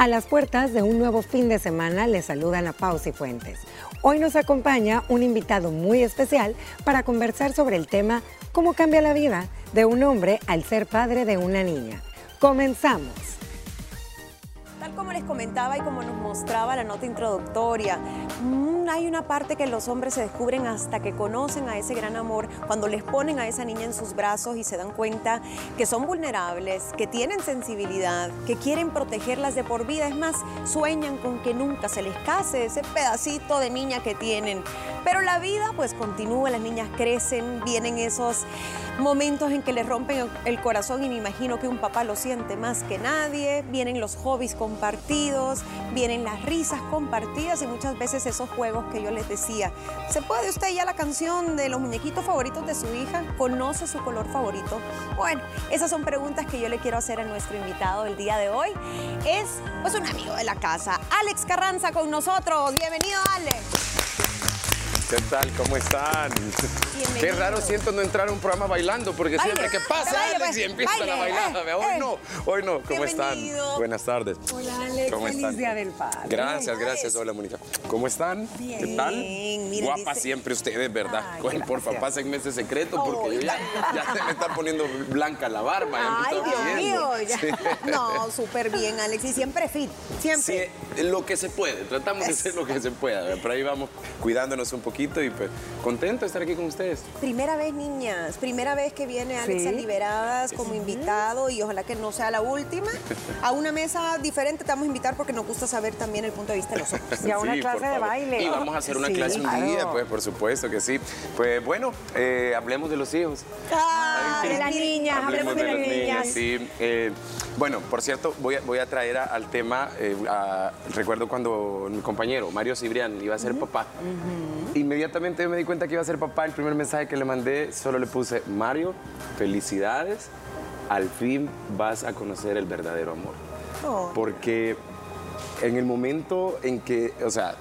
A las puertas de un nuevo fin de semana les saludan a Pausi Fuentes. Hoy nos acompaña un invitado muy especial para conversar sobre el tema cómo cambia la vida de un hombre al ser padre de una niña. Comenzamos. Tal como les comentaba y como nos mostraba la nota introductoria, mm, hay una parte que los hombres se descubren hasta que conocen a ese gran amor, cuando les ponen a esa niña en sus brazos y se dan cuenta que son vulnerables, que tienen sensibilidad, que quieren protegerlas de por vida. Es más, sueñan con que nunca se les case ese pedacito de niña que tienen. Pero la vida pues continúa, las niñas crecen, vienen esos momentos en que les rompen el corazón y me imagino que un papá lo siente más que nadie, vienen los hobbies compartidos, vienen las risas compartidas y muchas veces esos juegos que yo les decía. ¿Se puede usted ya la canción de los muñequitos favoritos de su hija? ¿Conoce su color favorito? Bueno, esas son preguntas que yo le quiero hacer a nuestro invitado el día de hoy. Es pues un amigo de la casa, Alex Carranza con nosotros. Bienvenido, Alex. ¿Qué tal? ¿Cómo están? Qué raro siento no entrar a un programa bailando, porque siempre que pasa Alex pues, y empiezan a bailar. Eh, hoy no, hoy no. ¿Cómo están? Buenas tardes. Hola, Alex. ¿Cómo Feliz Día del Padre. Gracias, gracias. Hola, Mónica. ¿Cómo están? Bien. ¿Qué tal? Guapa siempre ustedes, ¿verdad? Ay, por favor, pasen ese secreto, porque yo ya, ya se me está poniendo blanca la barba. Ay, Dios mío. No, súper bien, Alex. Y siempre fit, siempre. Sí, lo que se puede. Tratamos de hacer lo que se pueda. Por ahí vamos cuidándonos un poquito y pues contento de estar aquí con ustedes. Primera vez, niñas, primera vez que viene Alexa Liberadas como invitado y ojalá que no sea la última. A una mesa diferente te vamos a invitar porque nos gusta saber también el punto de vista de los hombres. Y a una clase de baile. Y vamos a hacer una clase un día, pues por supuesto que sí. Pues bueno, eh, hablemos de los hijos. Ah, de las niñas, hablemos, de, las niñas. Sí, eh, bueno, por cierto, voy a, voy a traer al tema, eh, recuerdo cuando mi compañero Mario Cibrián iba a ser papá inmediatamente me di cuenta que iba a ser papá. El primer mensaje que le mandé solo le puse, Mario, felicidades, al fin vas a conocer el verdadero amor. Oh. Porque en el momento en que, o sea,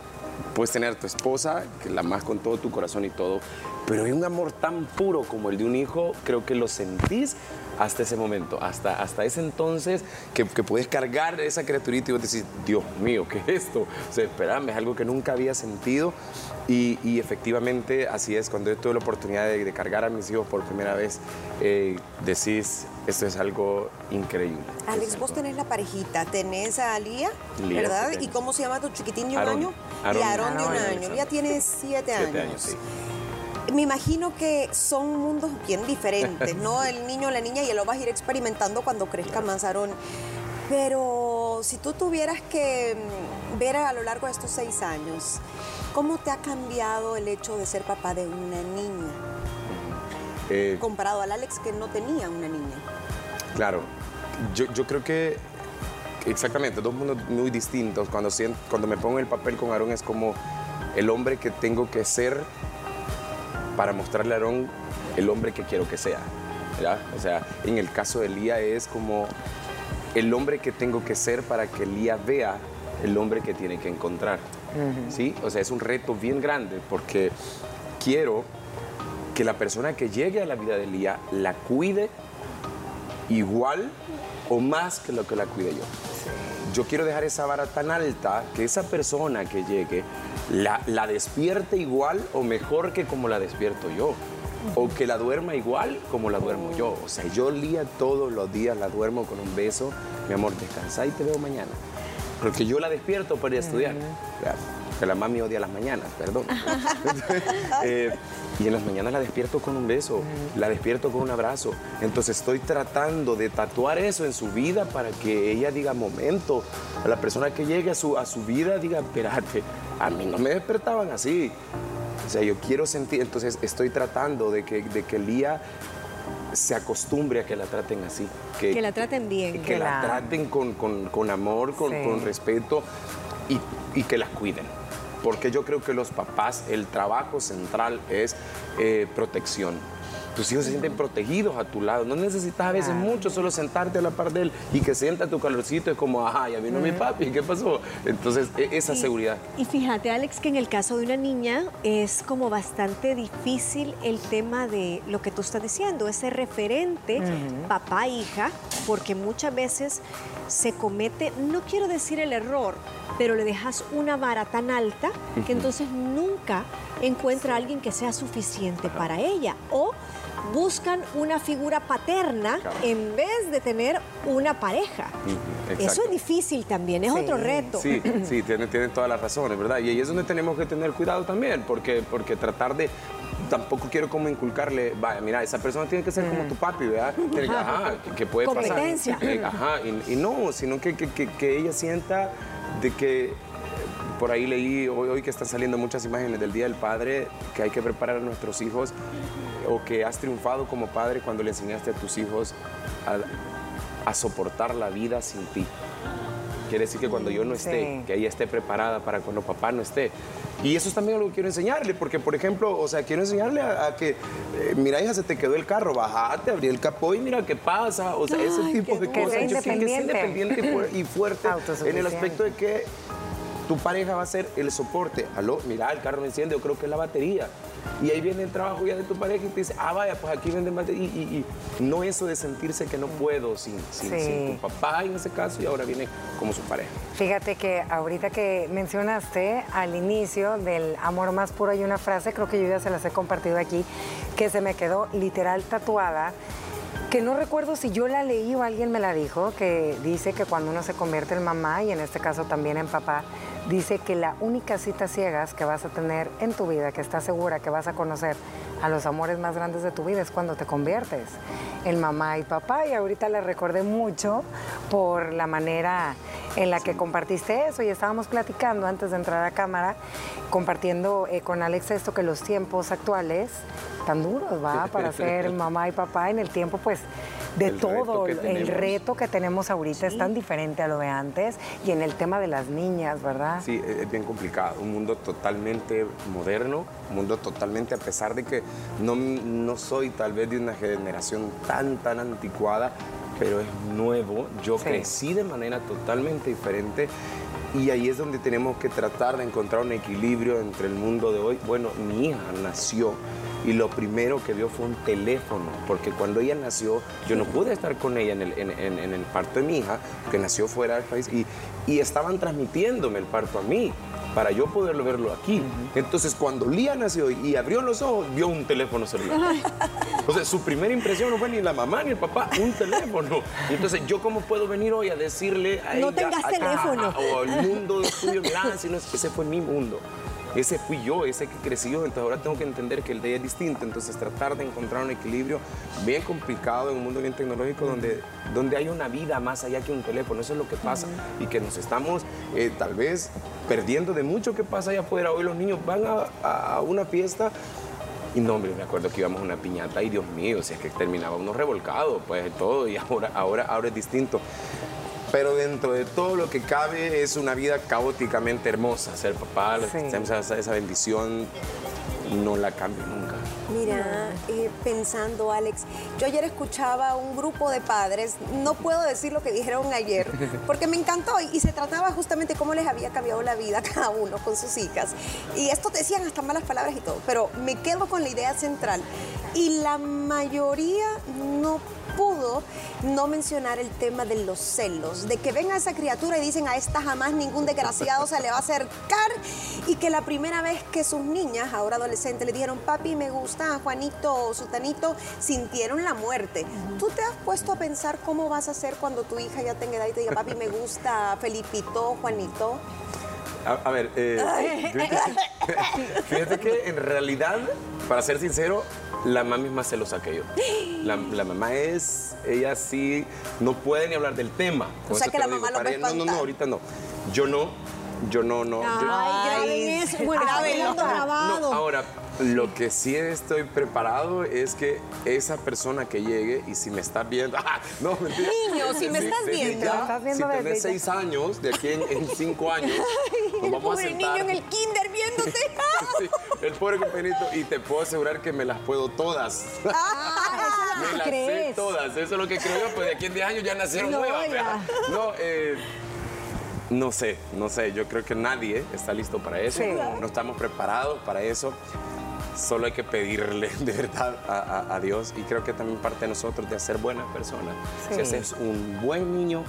puedes tener a tu esposa, que la amas con todo tu corazón y todo, pero hay un amor tan puro como el de un hijo, creo que lo sentís hasta ese momento, hasta, hasta ese entonces que, puedes cargar esa criaturita y vos decís, Dios mío, ¿qué es esto? O sea, esperame, es algo que nunca había sentido y, efectivamente así es, cuando yo tuve la oportunidad de, cargar a mis hijos por primera vez, eh, decís, esto es algo increíble. Alex, vos tenés la parejita, tenés a Lía, ¿verdad? ¿Y cómo se llama tu chiquitín de un año? y Aarón de un año. Lía tiene siete, años. Me imagino que son mundos bien diferentes, ¿no? El niño, la niña, y lo vas a ir experimentando cuando crezca más, Aarón. Pero si tú tuvieras que mm, ver a lo largo de estos seis años, ¿cómo te ha cambiado el hecho de ser papá de una niña? Eh, comparado al Alex que no tenía una niña. Claro, yo, creo que exactamente, dos mundos muy distintos. Cuando, cuando me pongo el papel con Aarón es como el hombre que tengo que ser para mostrarle a Aarón el hombre que quiero que sea. O sea, en el caso de Lía es como el hombre que tengo que ser para que Lía vea el hombre que tiene que encontrar. ¿Sí? O sea, es un reto bien grande porque quiero que la persona que llegue a la vida de Lía la cuide igual o más que lo que la cuide yo. Yo quiero dejar esa vara tan alta que esa persona que llegue la, la despierte igual o mejor que como la despierto yo o que la duerma igual como la duermo yo. O sea, yo Lía todos los días la duermo con un beso, mi amor, descansa y te veo mañana. Porque yo la despierto para ir a estudiar. Que la mami odia las mañanas, perdón. Eh, y en las mañanas la despierto con un beso, la despierto con un abrazo. Entonces estoy tratando de tatuar eso en su vida para que ella diga, momento, a la persona que llegue a su, a su vida diga, espérate, a mí no me despertaban así. O sea, yo quiero sentir, entonces estoy tratando de que, de que Lía se acostumbre a que la traten así. Que, la traten bien. Que, la, traten con, amor, con, respeto y, que las cuiden. Porque yo creo que los papás, el trabajo central es eh, protección. tus hijos se sienten protegidos a tu lado. No necesitas a veces mucho, solo sentarte a la par de él y que sienta tu calorcito. Es como, ajá, ya vino mi papi, ¿qué pasó? Entonces, e, esa seguridad. Y fíjate, Alex, que en el caso de una niña es como bastante difícil el tema de lo que tú estás diciendo, ese referente papá-hija, porque muchas veces se comete, no quiero decir el error, pero le dejas una vara tan alta que entonces nunca encuentra a alguien que sea suficiente para ella. O buscan una figura paterna en vez de tener una pareja. Eso es difícil también, es otro reto. Sí, sí, tienen, tiene todas las razones, ¿verdad? Y ahí es donde tenemos que tener cuidado también, porque, porque tratar de tampoco quiero como inculcarle, vaya, mira, esa persona tiene que ser como tu papi, ¿verdad? Ajá, que, puede Competencia. pasar. Eh, ajá, y, no, sino que, que, ella sienta de que por ahí leí hoy, hoy, que están saliendo muchas imágenes del Día del Padre, que hay que preparar a nuestros hijos o que has triunfado como padre cuando le enseñaste a tus hijos a, a soportar la vida sin ti. Quiere decir que cuando yo no esté, que ella esté preparada para cuando papá no esté. Y eso es también algo que quiero enseñarle, porque por ejemplo, o sea, quiero enseñarle a, que, eh, mira hija, se te quedó el carro, bajate, abrí el capó y mira qué pasa. O sea, ese tipo de cosas. Que sea independiente y fuerte en el aspecto de que tu pareja va a ser el soporte. Aló, mira, el carro me enciende, yo creo que es la batería. Y ahí viene el trabajo ya de tu pareja y te dice, ah, vaya, pues aquí venden batería. Y, no eso de sentirse que no puedo sin, sin, tu papá en ese caso y ahora viene como su pareja. Fíjate que ahorita que mencionaste al inicio del amor más puro hay una frase, creo que yo ya se las he compartido aquí, que se me quedó literal tatuada que no recuerdo si yo la leí o alguien me la dijo, que dice que cuando uno se convierte en mamá y en este caso también en papá, dice que la única cita ciegas que vas a tener en tu vida, que estás segura que vas a conocer a los amores más grandes de tu vida es cuando te conviertes en mamá y papá. Y ahorita le recordé mucho por la manera en la que compartiste eso y estábamos platicando antes de entrar a cámara, compartiendo eh, con Alex esto que los tiempos actuales tan duros, ¿va? Para ser mamá y papá en el tiempo, pues de todo. el reto que tenemos ahorita es tan diferente a lo de antes y en el tema de las niñas, ¿verdad? Sí, e-, es bien complicado. Un mundo totalmente moderno, un mundo totalmente, a pesar de que no, no soy tal vez de una generación tan, tan anticuada, pero es nuevo. Yo crecí de manera totalmente diferente y ahí es donde tenemos que tratar de encontrar un equilibrio entre el mundo de hoy. Bueno, mi hija nació y lo primero que vio fue un teléfono, porque cuando ella nació yo no pude estar con ella en el, en, el parto de mi hija, que nació fuera del país, y, y, estaban transmitiéndome el parto a mí, para yo poderlo verlo aquí. Entonces cuando Lía nació y abrió los ojos, vio un teléfono celular. Entonces su primera impresión no fue ni la mamá ni el papá, un teléfono. Entonces yo cómo puedo venir hoy a decirle a no ella... No tengas teléfono. o el mundo tuyo, mira, si no, ese fue mi mundo ese fui yo, ese que creció, entonces ahora tengo que entender que el de ella es distinto, entonces tratar de encontrar un equilibrio bien complicado en un mundo bien tecnológico donde, donde hay una vida más allá que un teléfono, eso es lo que pasa. Y que nos estamos eh, tal vez perdiendo de mucho que pasa allá afuera. Hoy los niños van a, una fiesta y no, hombre, me acuerdo que íbamos a una piñata y Dios mío, si es que terminaba uno revolcado, pues todo, y ahora, ahora, ahora es distinto pero dentro de todo lo que cabe es una vida caóticamente hermosa. Ser papá, esa, bendición no la cambio nunca. Mira, eh, pensando, Alex, yo ayer escuchaba un grupo de padres, no puedo decir lo que dijeron ayer, porque me encantó y, se trataba justamente cómo les había cambiado la vida a cada uno con sus hijas. Y esto decían hasta malas palabras y todo, pero me quedo con la idea central. Y la mayoría no no mencionar el tema de los celos, de que venga esa criatura y dicen a esta jamás ningún desgraciado se le va a acercar y que la primera vez que sus niñas, ahora adolescentes, le dijeron papi me gusta a Juanito o Sutanito, sintieron la muerte. ¿Tú te has puesto a pensar cómo vas a hacer cuando tu hija ya tenga edad y te diga papi me gusta Felipito, Juanito? A, ver, eh, fíjate que en realidad, para ser sincero, la mamá es más celosa que yo. La, mamá es, ella sí, no puede ni hablar del tema. O sea que la mamá lo No, no, no, ahorita no. Yo no, yo no, no. Ay, yo... Bueno, grabado. ahora, lo que sí estoy preparado es que esa persona que llegue y si me está viendo. ¡Ah! No, mentira. Niño, si me estás viendo. ¿Estás viendo si tenés seis años, de aquí en, cinco años. El pobre niño en el kinder viéndote. Sí, el pobre compañerito. Y te puedo asegurar que me las puedo todas. me las sé crees. todas. Eso es lo que creo yo. Pues de aquí en 10 años ya nacieron No, nuevas. ya. No, eh, no sé, no sé. Yo creo que nadie está listo para eso. Sí. No estamos preparados para eso. Solo hay que pedirle de verdad a, a- a Dios. Y creo que también parte de nosotros de ser buenas personas. Sí. Si haces un buen niño,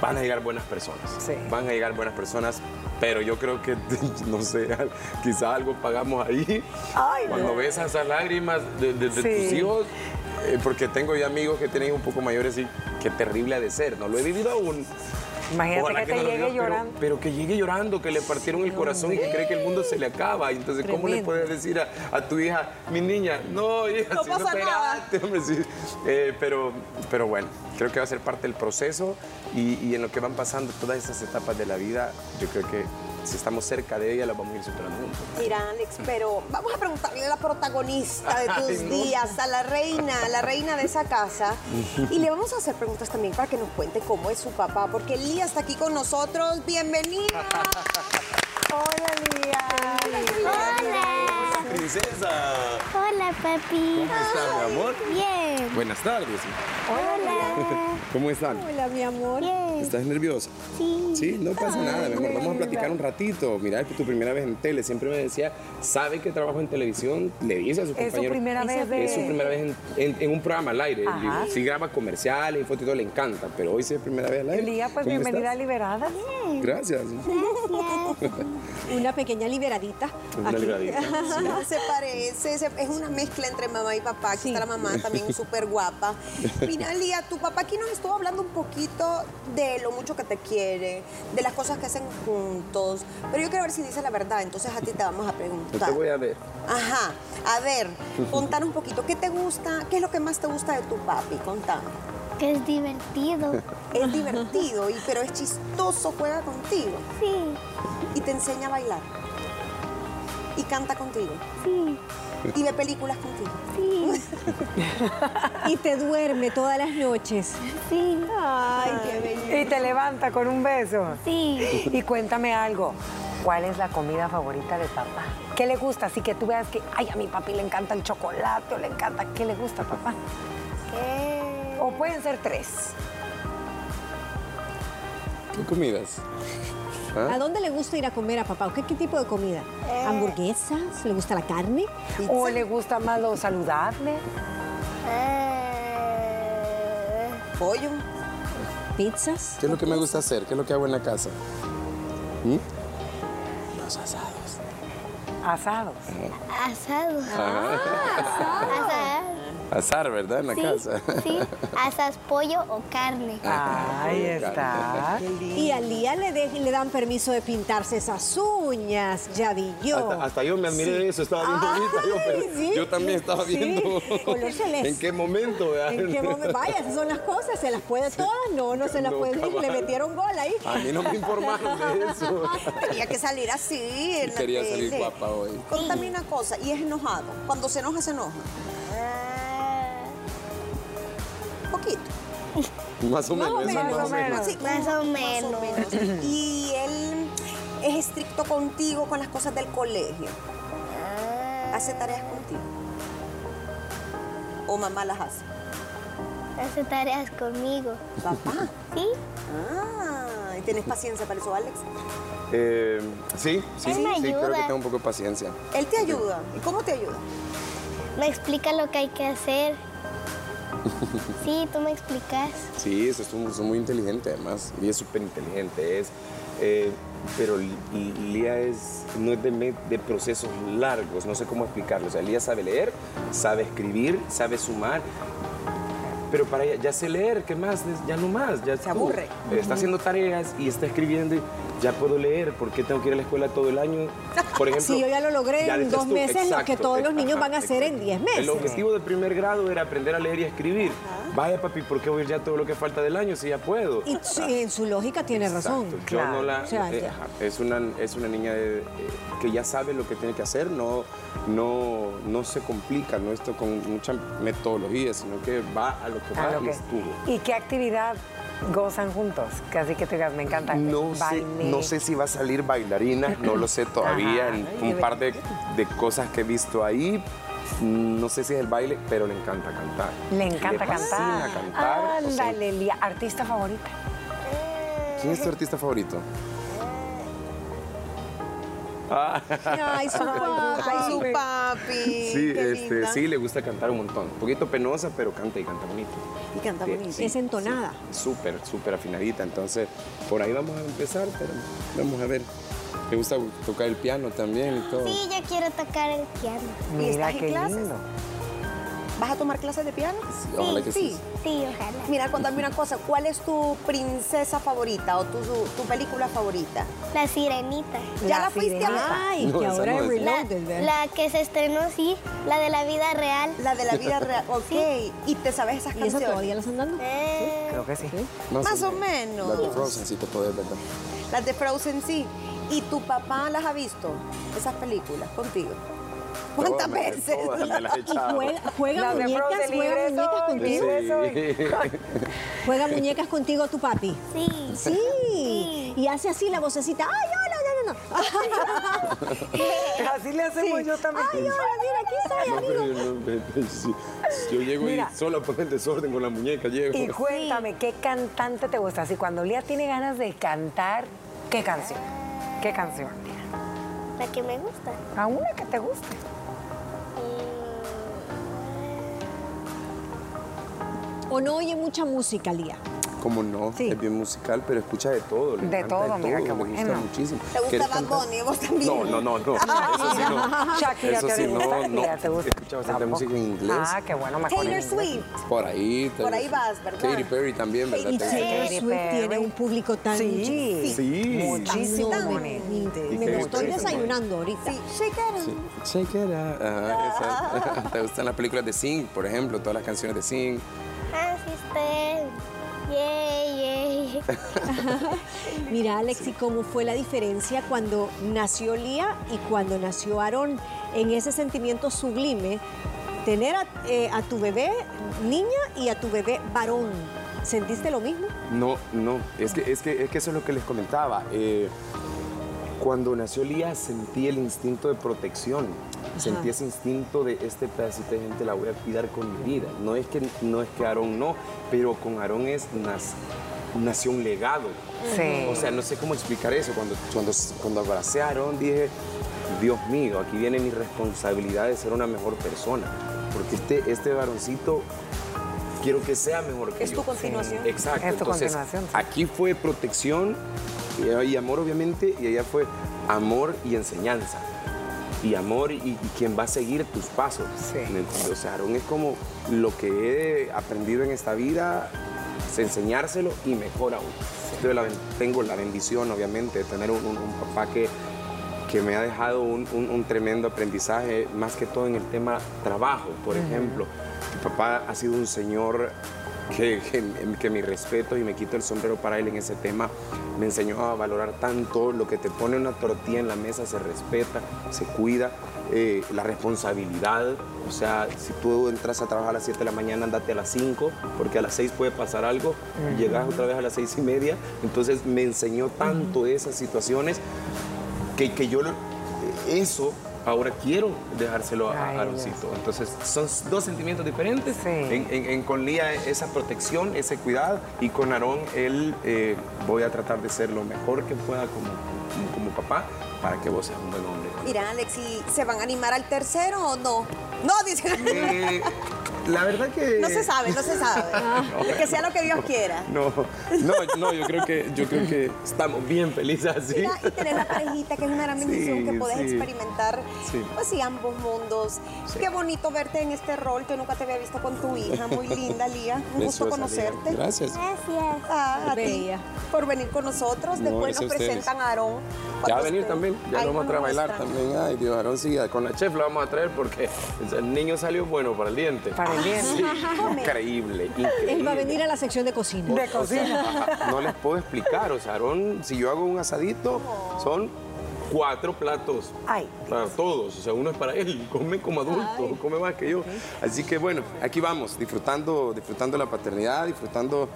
van a llegar buenas personas. Sí. Van a llegar buenas personas, pero yo creo que, no sé, quizá algo pagamos ahí. Ay, Cuando no. ves esas lágrimas de, de- de Sí. tus hijos, eh, porque tengo ya amigos que tienen un poco mayores y qué terrible ha de ser. No lo he vivido aún. Imagínate Ojalá que te no llegue llorando. Pero, que llegue llorando, que le partieron el corazón y que cree que el mundo se le acaba. Entonces, ¿cómo le puedes decir a, a tu hija, mi niña, no, hija, No si pasa nada. hombre, sí". Eh, pero, pero bueno, creo que va a ser parte del proceso y, y en lo que van pasando todas esas etapas de la vida, yo creo que si estamos cerca de ella, las vamos a ir superando juntos. Mira, Alex, pero vamos a preguntarle a la protagonista de tus Ay, no. días, a la reina, a la reina de esa casa. Y le vamos a hacer preguntas también para que nos cuente cómo es su papá, porque Lía está aquí con nosotros. ¡Bienvenida! Hola, Lía. Hola. Princesa, Hola, papi. ¿cómo están, mi amor? Bien. Buenas tardes. Hola. ¿Cómo están? Hola, mi amor. Bien. ¿Estás nerviosa? Sí. Sí, no pasa nada, mi amor. Vamos a platicar un ratito. Mira, es que tu primera vez en tele. Siempre me decía, ¿sabe que trabajo en televisión? Le dice a su Es su compañero. primera vez de... Es su primera vez en, en- en un programa al aire. Ajá. Sí graba comerciales y fotos y todo, le encanta. Pero hoy sí es primera vez al aire. Lía, pues ¿Cómo bienvenida a estás? Liberada. Gracias. Una pequeña liberadita. Una Aquí. libradita. Se parece, es una mezcla entre mamá y papá. Aquí Sí. está la mamá también súper guapa. Mira, Lía, tu papá aquí nos estuvo hablando un poquito de lo mucho que te quiere, de las cosas que hacen juntos. Pero yo quiero ver si dice la verdad, entonces a ti te vamos a preguntar. te voy a ver. Ajá, a ver, contanos un poquito, ¿qué te gusta? ¿Qué es lo que más te gusta de tu papi? Contanos. Que es divertido. Es divertido, y, pero es chistoso, juega contigo Sí. y te enseña a bailar. Y canta contigo. Sí. Y ve películas contigo. Sí. Y te duerme todas las noches. Sí. Ay, qué bello. Y te levanta con un beso. Sí. Y cuéntame algo. ¿Cuál es la comida favorita de papá? ¿Qué le gusta? Así que tú veas que, ay, a mi papi le encanta el chocolate o le encanta. ¿Qué le gusta, papá? ¿Qué? O pueden ser tres. ¿Qué comidas? ¿A dónde le gusta ir a comer a papá? ¿O ¿Qué, qué tipo de comida? ¿Hamburguesas? ¿Le gusta la carne? ¿O le gusta más lo saludable? Eh, Pollo. ¿Pizzas? ¿Qué es lo que me gusta hacer? ¿Qué es lo que hago en la casa? ¿Mm? Los asados. Asados. asado. Ah. Asar. Asar, ¿verdad? En la Sí. casa. Sí. Asas pollo o carne. Ahí está. Y a Lía le, de- le dan permiso de pintarse esas uñas, ya vi yo. Hasta, hasta yo me admiré de eso, estaba viendo ahorita. Yo, pero sí. yo también estaba viendo. color celeste. ¿En qué momento? ¿En qué momento? Vaya, esas son las cosas, ¿se las puede todas? No, no se las No, puede. Le metieron gol ahí. A mí no me informaron de eso. Tenía que salir así en la Quería salir guapa hoy. Contame una cosa, y es enojado. Cuando se enoja, se enoja. Poquito. Más o menos. más o más o menos. Sí, Más o menos. menos. Y él es estricto contigo con las cosas del colegio. ah, Hace tareas contigo. O mamá las hace. hace tareas conmigo. Papá. ¿Sí? Ah, ¿y tienes paciencia para eso, Alex? Eh, sí, sí, sí, me creo que tengo un poco de paciencia. Él te ayuda. ¿Y cómo te ayuda? Me explica lo que hay que hacer. Sí, tú me explicas. Sí, eso es, un- es muy inteligente además. Lía es súper inteligente. Es, eh, pero Lía es, no es de, de procesos largos, no sé cómo explicarlo. O sea, Lía sabe leer, sabe escribir, sabe sumar. Pero para ella, ya sé leer, ¿qué más? Ya no más. Ya Se aburre. Está haciendo tareas y está escribiendo y ya puedo leer. ¿Por qué tengo que ir a la escuela todo el año? Por ejemplo. Sí, yo ya lo logré en decías dos meses, lo que todos los niños van a hacer en diez meses. El objetivo de primer grado era aprender a leer y a escribir. Vaya, papi, ¿por qué voy a ir ya todo lo que falta del año si ya puedo? Y en su lógica tiene razón. Exacto. Yo no la, O sea, eh, es, una, es una niña de- eh, que ya sabe lo que tiene que hacer, no, no, no se complica, no esto con mucha metodología, sino que va a lo que va lo y que- estuvo. ¿Y qué actividad gozan juntos? Así que te digas, me encanta. No sé, no sé si va a salir bailarina, no lo sé todavía. Ajá. Un par de, de cosas que he visto ahí. No sé si es el baile, pero le encanta cantar. Le encanta Le cantar. cantar. o sea, Ándale, Lía. Artista favorita. ¿Quién es tu artista favorito? Ay, su papá. Ay, su papi. Sí, este, sí, le gusta cantar un montón. Un poquito penosa, pero canta y canta bonito. Y canta Sí, bonito. sí, Es entonada. sí, Súper, súper afinadita. Entonces, por ahí vamos a empezar, pero vamos a ver. Le gusta tocar el piano también y todo. Sí, yo quiero tocar el piano. ¿Y Mira estás en qué clases? lindo. ¿Vas a tomar clases de piano? Ojalá que sí. Sí, ojalá. Mira, contame una cosa. ¿Cuál es tu princesa favorita o tu, tu película favorita? La sirenita. ¿Ya La la fuiste a ver? Ay, No, que ahora no es. La, Reloaded, ¿verdad? la que se estrenó, sí. La de la vida real. La de la vida real. Ok. ¿Y te sabes esas ¿Y eso canciones? todavía lo están dando? Eh, Creo que sí. Más o menos. Las de Frozen sí te podés, ¿verdad? Las de Frozen sí. ¿Y tu papá las ha visto? Esas películas contigo. ¿Cuántas Todas veces? todas me las he ¿Y echado. juega, juega muñecas, juega muñecas contigo? Sí. ¿Juega muñecas contigo tu papi? sí. Sí. Y hace así la vocecita. Ay, hola, no, no, no. Así le hacemos yo también. Ay, hola, mira, aquí estoy, No, amigo. yo, no, sí. Yo llego Mira. y solo a poner desorden con la muñeca llego. Y cuéntame, ¿qué cantante te gusta? Así cuando Lía tiene ganas de cantar, ¿qué canción? ¿Qué canción? La que me gusta. A una que te guste. ¿O no oye mucha música, Lía? Como no, Sí. es bien musical, pero escucha de todo. le De encanta todo, mira, qué le gusta muchísimo. ¿Te gusta ¿Quieres Bad? Bunny? ¿Vos también? No, no, no, no. Eso sí no. Shakira, Eso ¿te sí gusta? no, ¿te gusta? Escucha bastante Tampoco. música en inglés. Ah, qué bueno, mejor Taylor. Swift. Por ahí. Por ahí vas, ¿verdad? Katy Perry también, ¿verdad? Y Taylor Swift Perry. tiene un público tan... Sí. Sí. Muchísimo me, estoy desayunando ahorita. Sí, shake it. Sí. Check it out. Ajá, esa. ¿Te gustan las películas de Sing, por ejemplo? Todas las canciones de Sing. Ah, sister. Yay, yay. Mira, Alex, ¿y cómo fue la diferencia cuando nació Lía y cuando nació Aarón? En ese sentimiento sublime, tener a, eh, a tu bebé niña y a tu bebé varón. ¿Sentiste lo mismo? No, no, es que, es que, es que eso es lo que les comentaba. Eh, cuando nació Lía sentí el instinto de protección, sentí ese instinto de este pedacito de gente la voy a cuidar con mi vida. No es que, no es que Aarón no, pero con Aarón es nació un legado. Sí. O sea, no sé cómo explicar eso. Cuando, cuando, cuando abracé a Aarón dije, Dios mío, aquí viene mi responsabilidad de ser una mejor persona. Porque este, este varoncito quiero que sea mejor que Es yo. tu continuación. Exacto. Es tu Entonces, continuación, sí. aquí fue protección y, y amor, obviamente, y allá fue amor y enseñanza. Y amor y, y quien va a seguir tus pasos. Sí. O sea, Aarón es como lo que he aprendido en esta vida, es enseñárselo y mejor aún. Yo la ben- tengo la bendición, obviamente, de tener un, un- un papá que, que me ha dejado un, un- un tremendo aprendizaje, más que todo en el tema trabajo, por ejemplo. Mi papá ha sido un señor que, que, que mi respeto y me quito el sombrero para él en ese tema. Me enseñó a valorar tanto lo que te pone una tortilla en la mesa, se respeta, se cuida, eh, la responsabilidad. O sea, si tú entras a trabajar a las 7 de la mañana, andate a las 5, porque a las 6 puede pasar algo, llegas otra vez a las 6 y media. Entonces me enseñó tanto esas situaciones que, que yo eso ahora quiero dejárselo a a Aaroncito. Entonces son dos sentimientos diferentes. Sí. En, en- en- con Lía esa protección, ese cuidado y con Aarón él eh, voy a tratar de ser lo mejor que pueda como, como, como papá para que vos seas un buen hombre. Mira, Alex, ¿y se van a animar al tercero o no? No, dice. Eh, la verdad que No se sabe, no se sabe. Que sea lo que Dios quiera. No, no, no, yo creo que yo creo que estamos bien felices así. Mira, y tener la parejita, que es una gran bendición Sí, que podés sí. experimentar, Sí. pues sí, ambos mundos. Qué bonito verte en este rol que nunca te había visto con tu hija, muy linda, Lía. Un gusto Preciosa, Lía. conocerte. Gracias. Gracias. Ah, a ti por venir con nosotros. No, Después nos presentan a Aarón. Ya va a venir también, ya Ahí lo vamos a traer a bailar también. Ay, Dios, Aarón, sí, con la chef lo vamos a traer porque el niño salió bueno para el diente. Para diente. Sí, increíble, increíble. Él va a venir a la sección de cocina. De O cocina. no les puedo explicar, o sea, Aarón, si yo hago un asadito, son cuatro platos Ay, para todos, o sea, uno es para él, come como adulto, come más que yo. Así que bueno, aquí vamos, disfrutando, disfrutando la paternidad, disfrutando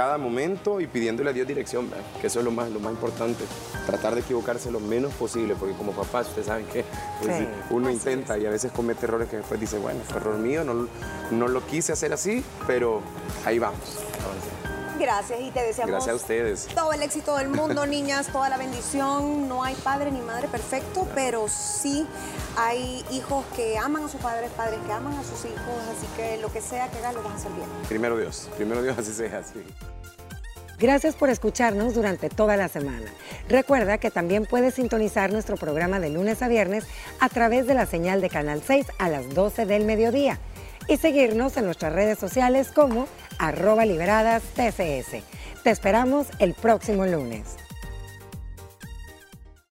cada momento y pidiéndole a Dios dirección, que eso es lo más, lo más importante. Tratar de equivocarse lo menos posible, porque como papás, ustedes saben que pues, uno intenta y a veces comete errores que después dice, bueno, fue error mío, no, no lo quise hacer así, pero ahí vamos. Gracias y te deseamos Gracias a ustedes. todo el éxito del mundo, niñas, toda la bendición. No hay padre ni madre perfecto, pero sí hay hijos que aman a sus padres, padres que aman a sus hijos, así que lo que sea que hagas lo vas a hacer bien. Primero Dios, primero Dios, así sea. Así. Gracias por escucharnos durante toda la semana. Recuerda que también puedes sintonizar nuestro programa de lunes a viernes a través de la señal de Canal 6 a las 12 del mediodía y seguirnos en nuestras redes sociales como arroba liberadas TCS. Te esperamos el próximo lunes.